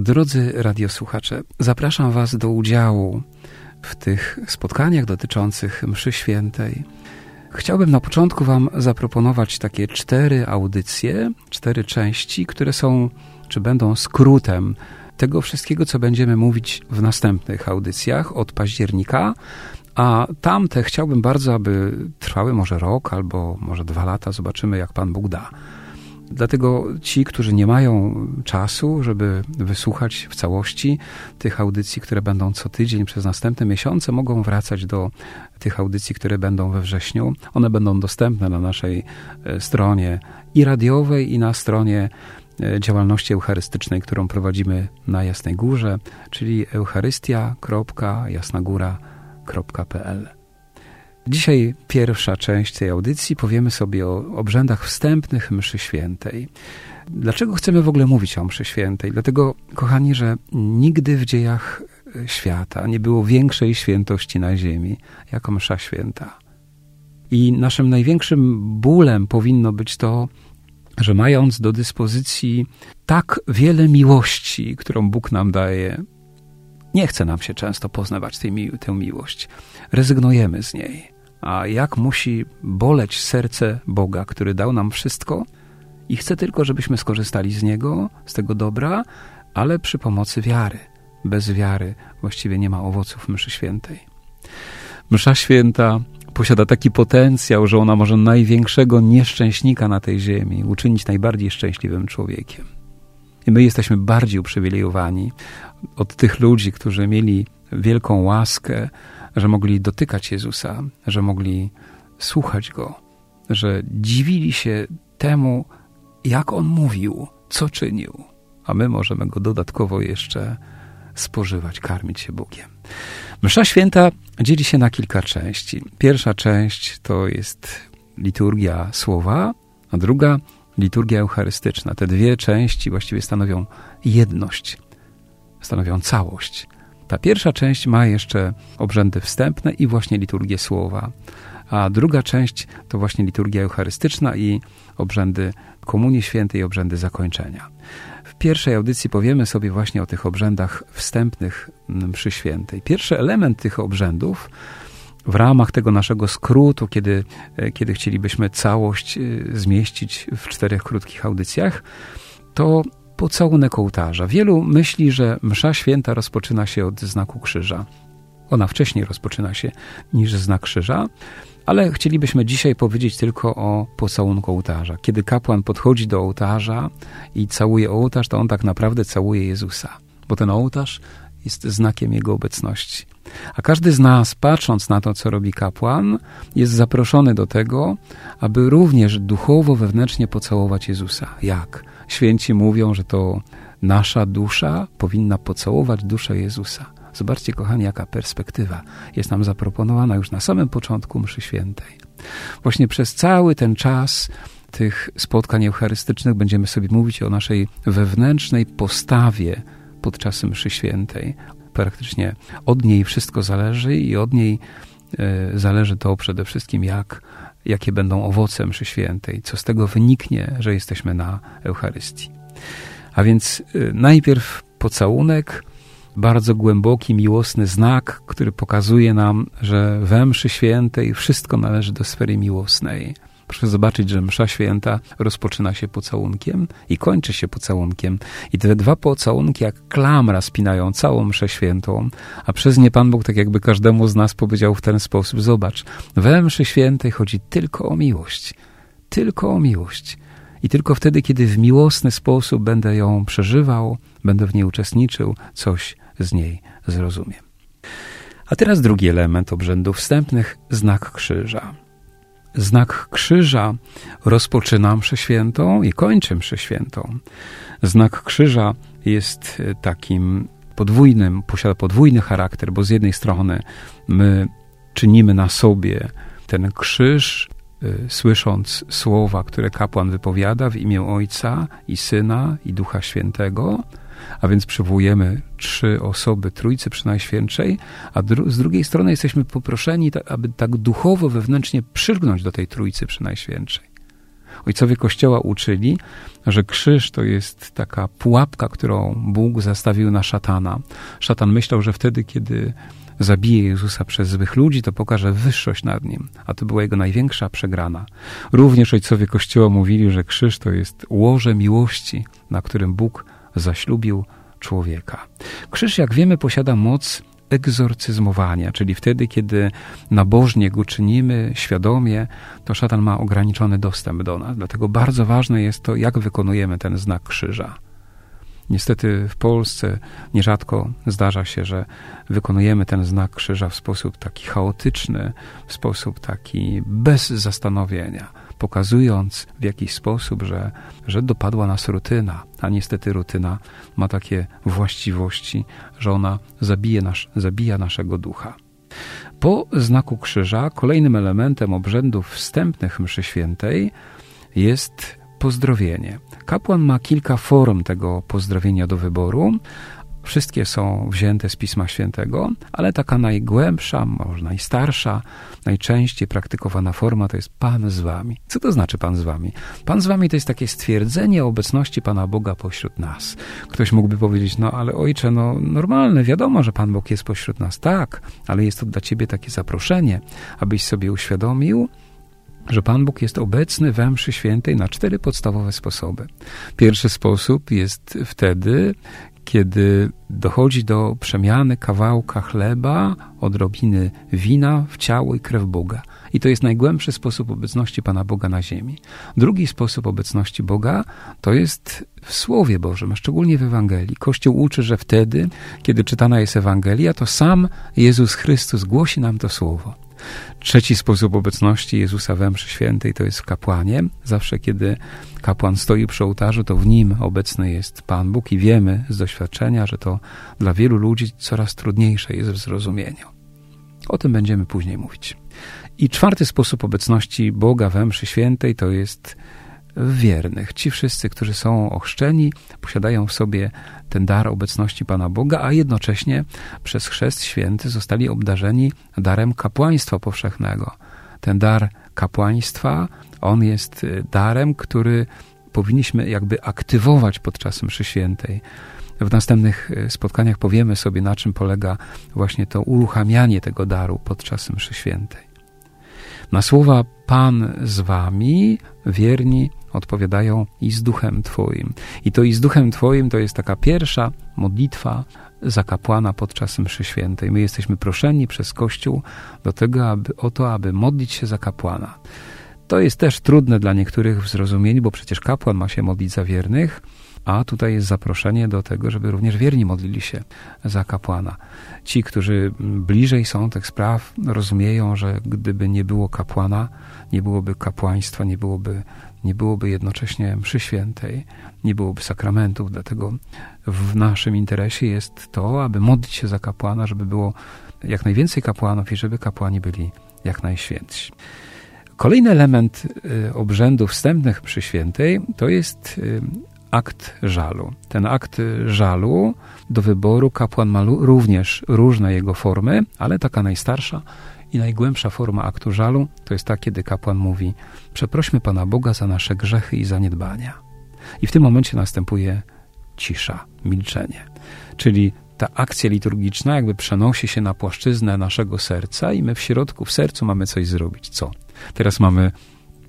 Drodzy radiosłuchacze, zapraszam Was do udziału w tych spotkaniach dotyczących Mszy Świętej. Chciałbym na początku Wam zaproponować takie cztery audycje, cztery części, które są, czy będą skrótem tego wszystkiego, co będziemy mówić w następnych audycjach od października, a tamte chciałbym bardzo, aby trwały może rok albo może dwa lata, zobaczymy jak Pan Bóg da. Dlatego ci, którzy nie mają czasu, żeby wysłuchać w całości tych audycji, które będą co tydzień przez następne miesiące, mogą wracać do tych audycji, które będą we wrześniu. One będą dostępne na naszej e, stronie i radiowej, i na stronie e, działalności eucharystycznej, którą prowadzimy na Jasnej Górze, czyli eucharystia.jasnagóra.pl. Dzisiaj pierwsza część tej audycji powiemy sobie o obrzędach wstępnych mszy świętej. Dlaczego chcemy w ogóle mówić o mszy świętej? Dlatego, kochani, że nigdy w dziejach świata nie było większej świętości na ziemi, jako msza święta. I naszym największym bólem powinno być to, że mając do dyspozycji tak wiele miłości, którą Bóg nam daje, nie chce nam się często poznawać tej, tę miłość. Rezygnujemy z niej. A jak musi boleć serce Boga, który dał nam wszystko i chce tylko, żebyśmy skorzystali z Niego, z tego dobra, ale przy pomocy wiary. Bez wiary właściwie nie ma owoców mszy świętej. Msza święta posiada taki potencjał, że ona może największego nieszczęśnika na tej ziemi uczynić najbardziej szczęśliwym człowiekiem. My jesteśmy bardziej uprzywilejowani od tych ludzi, którzy mieli wielką łaskę, że mogli dotykać Jezusa, że mogli słuchać Go, że dziwili się temu, jak On mówił, co czynił, a my możemy Go dodatkowo jeszcze spożywać, karmić się Bogiem. Msza święta dzieli się na kilka części. Pierwsza część to jest liturgia słowa, a druga liturgia eucharystyczna. Te dwie części właściwie stanowią jedność, stanowią całość. Ta pierwsza część ma jeszcze obrzędy wstępne i właśnie liturgię słowa, a druga część to właśnie liturgia eucharystyczna i obrzędy Komunii Świętej obrzędy zakończenia. W pierwszej audycji powiemy sobie właśnie o tych obrzędach wstępnych mszy świętej. Pierwszy element tych obrzędów w ramach tego naszego skrótu, kiedy, e, kiedy chcielibyśmy całość e, zmieścić w czterech krótkich audycjach, to pocałunek ołtarza. Wielu myśli, że msza święta rozpoczyna się od znaku krzyża. Ona wcześniej rozpoczyna się niż znak krzyża, ale chcielibyśmy dzisiaj powiedzieć tylko o pocałunku ołtarza. Kiedy kapłan podchodzi do ołtarza i całuje ołtarz, to on tak naprawdę całuje Jezusa, bo ten ołtarz jest znakiem Jego obecności. A każdy z nas, patrząc na to, co robi kapłan, jest zaproszony do tego, aby również duchowo, wewnętrznie pocałować Jezusa. Jak? Święci mówią, że to nasza dusza powinna pocałować duszę Jezusa. Zobaczcie, kochani, jaka perspektywa jest nam zaproponowana już na samym początku mszy świętej. Właśnie przez cały ten czas tych spotkań eucharystycznych będziemy sobie mówić o naszej wewnętrznej postawie podczas mszy świętej. Praktycznie od niej wszystko zależy i od niej e, zależy to przede wszystkim, jak jakie będą owoce mszy świętej, co z tego wyniknie, że jesteśmy na Eucharystii. A więc y, najpierw pocałunek, bardzo głęboki, miłosny znak, który pokazuje nam, że we mszy świętej wszystko należy do sfery miłosnej. Proszę zobaczyć, że msza święta rozpoczyna się pocałunkiem i kończy się pocałunkiem. I te dwa pocałunki jak klamra spinają całą mszę świętą, a przez nie Pan Bóg tak jakby każdemu z nas powiedział w ten sposób, zobacz, we mszy świętej chodzi tylko o miłość. Tylko o miłość. I tylko wtedy, kiedy w miłosny sposób będę ją przeżywał, będę w niej uczestniczył, coś z niej zrozumiem. A teraz drugi element obrzędów wstępnych, znak krzyża znak krzyża rozpoczyna mszę świętą i kończy mszę świętą. Znak krzyża jest takim podwójnym, posiada podwójny charakter, bo z jednej strony my czynimy na sobie ten krzyż, y, słysząc słowa, które kapłan wypowiada w imię Ojca i Syna i Ducha Świętego, a więc przywołujemy trzy osoby Trójcy Przynajświętszej, a dru z drugiej strony jesteśmy poproszeni, aby tak duchowo, wewnętrznie przylgnąć do tej Trójcy Przynajświętszej. Ojcowie Kościoła uczyli, że krzyż to jest taka pułapka, którą Bóg zastawił na szatana. Szatan myślał, że wtedy, kiedy zabije Jezusa przez złych ludzi, to pokaże wyższość nad nim, a to była jego największa przegrana. Również ojcowie Kościoła mówili, że krzyż to jest łoże miłości, na którym Bóg zaślubił człowieka. Krzyż, jak wiemy, posiada moc egzorcyzmowania, czyli wtedy, kiedy nabożnie go czynimy, świadomie, to szatan ma ograniczony dostęp do nas. Dlatego bardzo ważne jest to, jak wykonujemy ten znak krzyża. Niestety w Polsce nierzadko zdarza się, że wykonujemy ten znak krzyża w sposób taki chaotyczny, w sposób taki bez zastanowienia pokazując w jakiś sposób, że, że dopadła nas rutyna, a niestety rutyna ma takie właściwości, że ona zabije nasz, zabija naszego ducha. Po znaku krzyża kolejnym elementem obrzędów wstępnych mszy świętej jest pozdrowienie. Kapłan ma kilka form tego pozdrowienia do wyboru, Wszystkie są wzięte z Pisma Świętego, ale taka najgłębsza, może najstarsza, najczęściej praktykowana forma to jest Pan z wami. Co to znaczy Pan z wami? Pan z wami to jest takie stwierdzenie obecności Pana Boga pośród nas. Ktoś mógłby powiedzieć, no ale ojcze, no normalne, wiadomo, że Pan Bóg jest pośród nas. Tak, ale jest to dla ciebie takie zaproszenie, abyś sobie uświadomił, że Pan Bóg jest obecny we mszy świętej na cztery podstawowe sposoby. Pierwszy sposób jest wtedy, kiedy dochodzi do przemiany kawałka chleba, odrobiny wina w ciało i krew Boga. I to jest najgłębszy sposób obecności Pana Boga na ziemi. Drugi sposób obecności Boga to jest w Słowie Bożym, a szczególnie w Ewangelii. Kościół uczy, że wtedy, kiedy czytana jest Ewangelia, to sam Jezus Chrystus głosi nam to Słowo. Trzeci sposób obecności Jezusa we mszy świętej to jest w kapłanie. Zawsze kiedy kapłan stoi przy ołtarzu, to w nim obecny jest Pan Bóg i wiemy z doświadczenia, że to dla wielu ludzi coraz trudniejsze jest w zrozumieniu. O tym będziemy później mówić. I czwarty sposób obecności Boga we mszy świętej to jest wiernych. Ci wszyscy, którzy są ochrzczeni, posiadają w sobie ten dar obecności Pana Boga, a jednocześnie przez chrzest święty zostali obdarzeni darem kapłaństwa powszechnego. Ten dar kapłaństwa, on jest y, darem, który powinniśmy jakby aktywować podczas mszy świętej. W następnych y, spotkaniach powiemy sobie, na czym polega właśnie to uruchamianie tego daru podczas mszy świętej. Na słowa Pan z wami, wierni odpowiadają i z duchem Twoim. I to i z duchem Twoim to jest taka pierwsza modlitwa za kapłana podczas mszy świętej. My jesteśmy proszeni przez Kościół do tego, aby, o to, aby modlić się za kapłana. To jest też trudne dla niektórych w zrozumieniu, bo przecież kapłan ma się modlić za wiernych, a tutaj jest zaproszenie do tego, żeby również wierni modlili się za kapłana. Ci, którzy bliżej są tych spraw, rozumieją, że gdyby nie było kapłana, nie byłoby kapłaństwa, nie byłoby, nie byłoby jednocześnie mszy świętej, nie byłoby sakramentów. Dlatego w naszym interesie jest to, aby modlić się za kapłana, żeby było jak najwięcej kapłanów i żeby kapłani byli jak najświętsi. Kolejny element y, obrzędów wstępnych przy świętej to jest y, akt żalu. Ten akt żalu do wyboru kapłan ma również różne jego formy, ale taka najstarsza i najgłębsza forma aktu żalu to jest ta, kiedy kapłan mówi: Przeprośmy Pana Boga za nasze grzechy i zaniedbania. I w tym momencie następuje cisza, milczenie. Czyli ta akcja liturgiczna jakby przenosi się na płaszczyznę naszego serca i my w środku, w sercu mamy coś zrobić. Co? Teraz mamy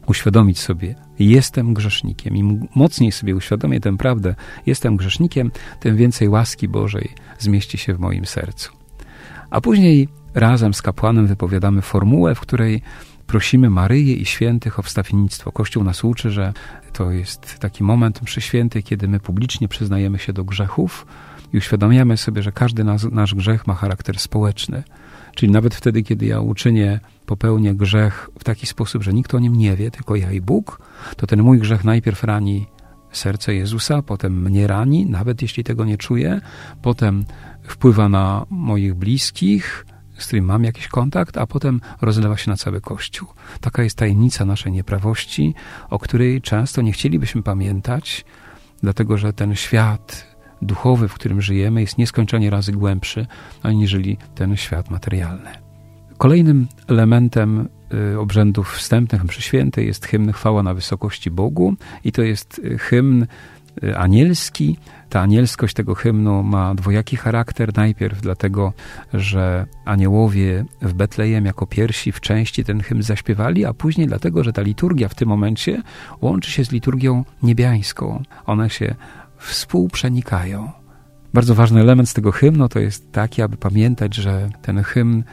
uświadomić sobie, jestem grzesznikiem. Im mocniej sobie uświadomię tę prawdę, jestem grzesznikiem, tym więcej łaski Bożej zmieści się w moim sercu. A później razem z kapłanem wypowiadamy formułę, w której prosimy Maryję i świętych o wstawiennictwo. Kościół nas uczy, że to jest taki moment mszy świętej, kiedy my publicznie przyznajemy się do grzechów i uświadamiamy sobie, że każdy nas, nasz grzech ma charakter społeczny. Czyli nawet wtedy, kiedy ja uczynię, popełnię grzech w taki sposób, że nikt o nim nie wie, tylko ja i Bóg, to ten mój grzech najpierw rani serce Jezusa, potem mnie rani, nawet jeśli tego nie czuję, potem wpływa na moich bliskich, z którym mam jakiś kontakt, a potem rozlewa się na cały Kościół. Taka jest tajemnica naszej nieprawości, o której często nie chcielibyśmy pamiętać, dlatego że ten świat duchowy, w którym żyjemy, jest nieskończenie razy głębszy, aniżeli ten świat materialny. Kolejnym elementem y, obrzędów wstępnych mszy świętej jest hymn Chwała na wysokości Bogu i to jest y, hymn y, anielski. Ta anielskość tego hymnu ma dwojaki charakter. Najpierw dlatego, że aniołowie w Betlejem jako pierwsi w części ten hymn zaśpiewali, a później dlatego, że ta liturgia w tym momencie łączy się z liturgią niebiańską. One się współprzenikają. Bardzo ważny element z tego hymnu to jest taki, aby pamiętać, że ten hymn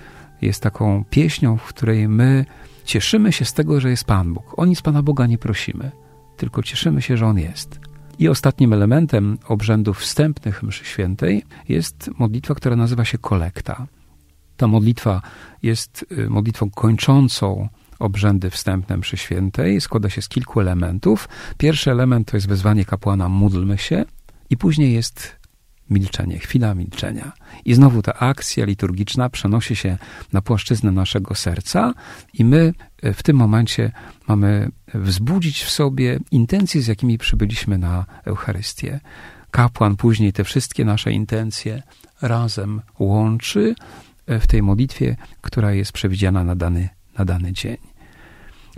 jest taką pieśnią, w której my cieszymy się z tego, że jest Pan Bóg. O nic Pana Boga nie prosimy, tylko cieszymy się, że On jest. I ostatnim elementem obrzędów wstępnych mszy świętej jest modlitwa, która nazywa się kolekta. Ta modlitwa jest y, modlitwą kończącą obrzędy wstępne mszy świętej. Składa się z kilku elementów. Pierwszy element to jest wezwanie kapłana módlmy się i później jest milczenie, chwila milczenia. I znowu ta akcja liturgiczna przenosi się na płaszczyznę naszego serca, i my e, w tym momencie mamy wzbudzić w sobie intencje, z jakimi przybyliśmy na Eucharystię. Kapłan później te wszystkie nasze intencje razem łączy e, w tej modlitwie, która jest przewidziana na dany, na dany dzień.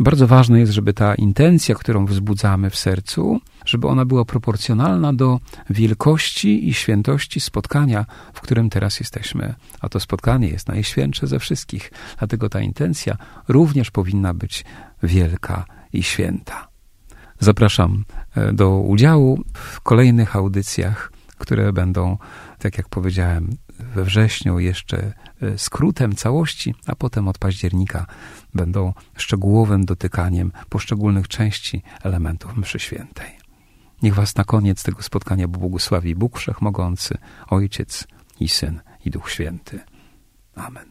Bardzo ważne jest, żeby ta intencja, którą wzbudzamy w sercu, żeby ona była proporcjonalna do wielkości i świętości spotkania, w którym teraz jesteśmy. A to spotkanie jest najświętsze ze wszystkich, dlatego ta intencja również powinna być wielka i święta. Zapraszam e, do udziału w kolejnych audycjach, które będą, tak jak powiedziałem, we wrześniu jeszcze e, skrótem całości, a potem od października będą szczegółowym dotykaniem poszczególnych części elementów mszy świętej. Niech was na koniec tego spotkania błogosławi Bóg Wszechmogący, Ojciec i Syn i Duch Święty. Amen.